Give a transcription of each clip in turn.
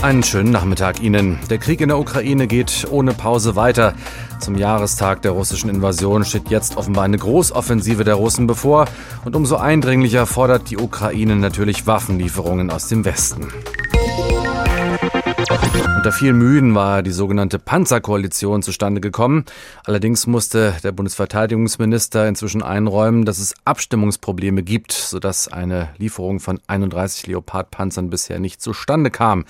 Einen schönen Nachmittag Ihnen. Der Krieg in der Ukraine geht ohne Pause weiter. Zum Jahrestag der russischen Invasion steht jetzt offenbar eine Großoffensive der Russen bevor. Und umso eindringlicher fordert die Ukraine natürlich Waffenlieferungen aus dem Westen. Unter vielen Mühen war die sogenannte Panzerkoalition zustande gekommen. Allerdings musste der Bundesverteidigungsminister inzwischen einräumen, dass es Abstimmungsprobleme gibt, sodass eine Lieferung von 31 Leopard-Panzern bisher nicht zustande kam.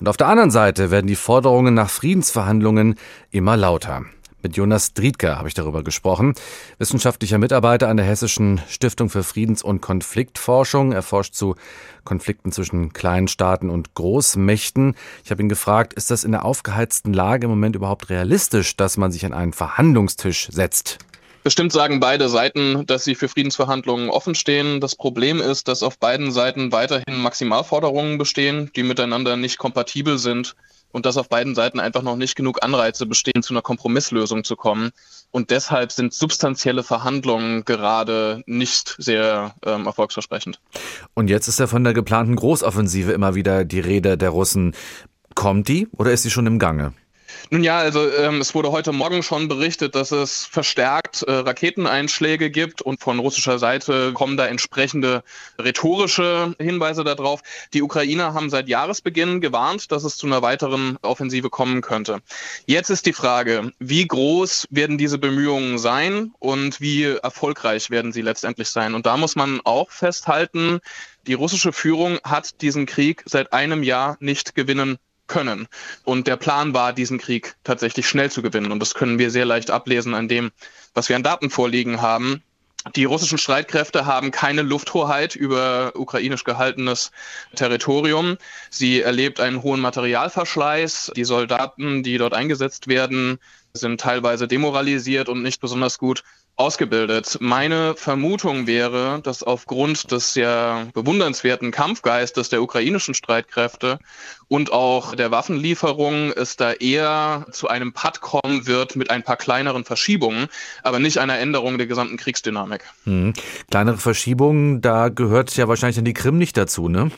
Und auf der anderen Seite werden die Forderungen nach Friedensverhandlungen immer lauter. Mit Jonas Driedker habe ich darüber gesprochen. Wissenschaftlicher Mitarbeiter an der Hessischen Stiftung für Friedens- und Konfliktforschung. Er forscht zu Konflikten zwischen kleinen Staaten und Großmächten. Ich habe ihn gefragt, ist das in der aufgeheizten Lage im Moment überhaupt realistisch, dass man sich an einen Verhandlungstisch setzt? Bestimmt sagen beide Seiten, dass sie für Friedensverhandlungen offen stehen. Das Problem ist, dass auf beiden Seiten weiterhin Maximalforderungen bestehen, die miteinander nicht kompatibel sind und dass auf beiden Seiten einfach noch nicht genug Anreize bestehen, zu einer Kompromisslösung zu kommen. Und deshalb sind substanzielle Verhandlungen gerade nicht sehr ähm, erfolgsversprechend. Und jetzt ist ja von der geplanten Großoffensive immer wieder die Rede der Russen. Kommt die oder ist sie schon im Gange? Nun ja, also ähm, es wurde heute Morgen schon berichtet, dass es verstärkt äh, Raketeneinschläge gibt und von russischer Seite kommen da entsprechende rhetorische Hinweise darauf. Die Ukrainer haben seit Jahresbeginn gewarnt, dass es zu einer weiteren Offensive kommen könnte. Jetzt ist die Frage, wie groß werden diese Bemühungen sein und wie erfolgreich werden sie letztendlich sein? Und da muss man auch festhalten, die russische Führung hat diesen Krieg seit einem Jahr nicht gewinnen können. Und der Plan war, diesen Krieg tatsächlich schnell zu gewinnen. Und das können wir sehr leicht ablesen an dem, was wir an Daten vorliegen haben. Die russischen Streitkräfte haben keine Lufthoheit über ukrainisch gehaltenes Territorium. Sie erlebt einen hohen Materialverschleiß. Die Soldaten, die dort eingesetzt werden, sind teilweise demoralisiert und nicht besonders gut ausgebildet. Meine Vermutung wäre, dass aufgrund des sehr bewundernswerten Kampfgeistes der ukrainischen Streitkräfte und auch der Waffenlieferung es da eher zu einem Patt kommen wird mit ein paar kleineren Verschiebungen, aber nicht einer Änderung der gesamten Kriegsdynamik. Hm. Kleinere Verschiebungen, da gehört ja wahrscheinlich dann die Krim nicht dazu, ne?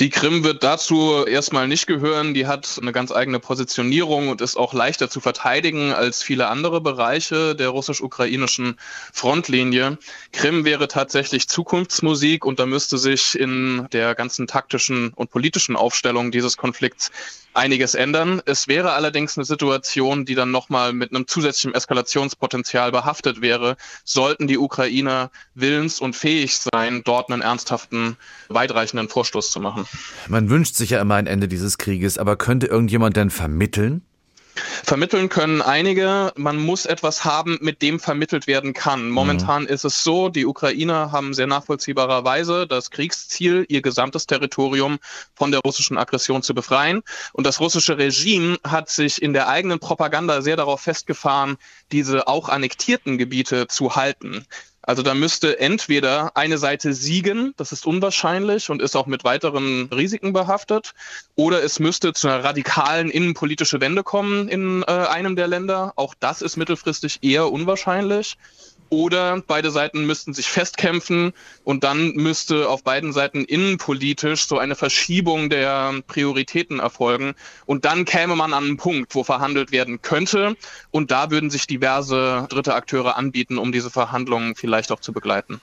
Die Krim wird dazu erstmal nicht gehören. Die hat eine ganz eigene Positionierung und ist auch leichter zu verteidigen als viele andere Bereiche der russisch-ukrainischen Frontlinie. Krim wäre tatsächlich Zukunftsmusik und da müsste sich in der ganzen taktischen und politischen Aufstellung dieses Konflikts einiges ändern. Es wäre allerdings eine Situation, die dann nochmal mit einem zusätzlichen Eskalationspotenzial behaftet wäre, sollten die Ukrainer willens und fähig sein, dort einen ernsthaften, weitreichenden Vorstoß zu machen. Man wünscht sich ja immer ein Ende dieses Krieges, aber könnte irgendjemand denn vermitteln? Vermitteln können einige. Man muss etwas haben, mit dem vermittelt werden kann. Momentan mhm. ist es so, die Ukrainer haben sehr nachvollziehbarerweise das Kriegsziel, ihr gesamtes Territorium von der russischen Aggression zu befreien. Und das russische Regime hat sich in der eigenen Propaganda sehr darauf festgefahren, diese auch annektierten Gebiete zu halten. Also da müsste entweder eine Seite siegen, das ist unwahrscheinlich und ist auch mit weiteren Risiken behaftet, oder es müsste zu einer radikalen innenpolitische Wende kommen in äh, einem der Länder. Auch das ist mittelfristig eher unwahrscheinlich. Oder beide Seiten müssten sich festkämpfen und dann müsste auf beiden Seiten innenpolitisch so eine Verschiebung der Prioritäten erfolgen. Und dann käme man an einen Punkt, wo verhandelt werden könnte. Und da würden sich diverse dritte Akteure anbieten, um diese Verhandlungen vielleicht auch zu begleiten.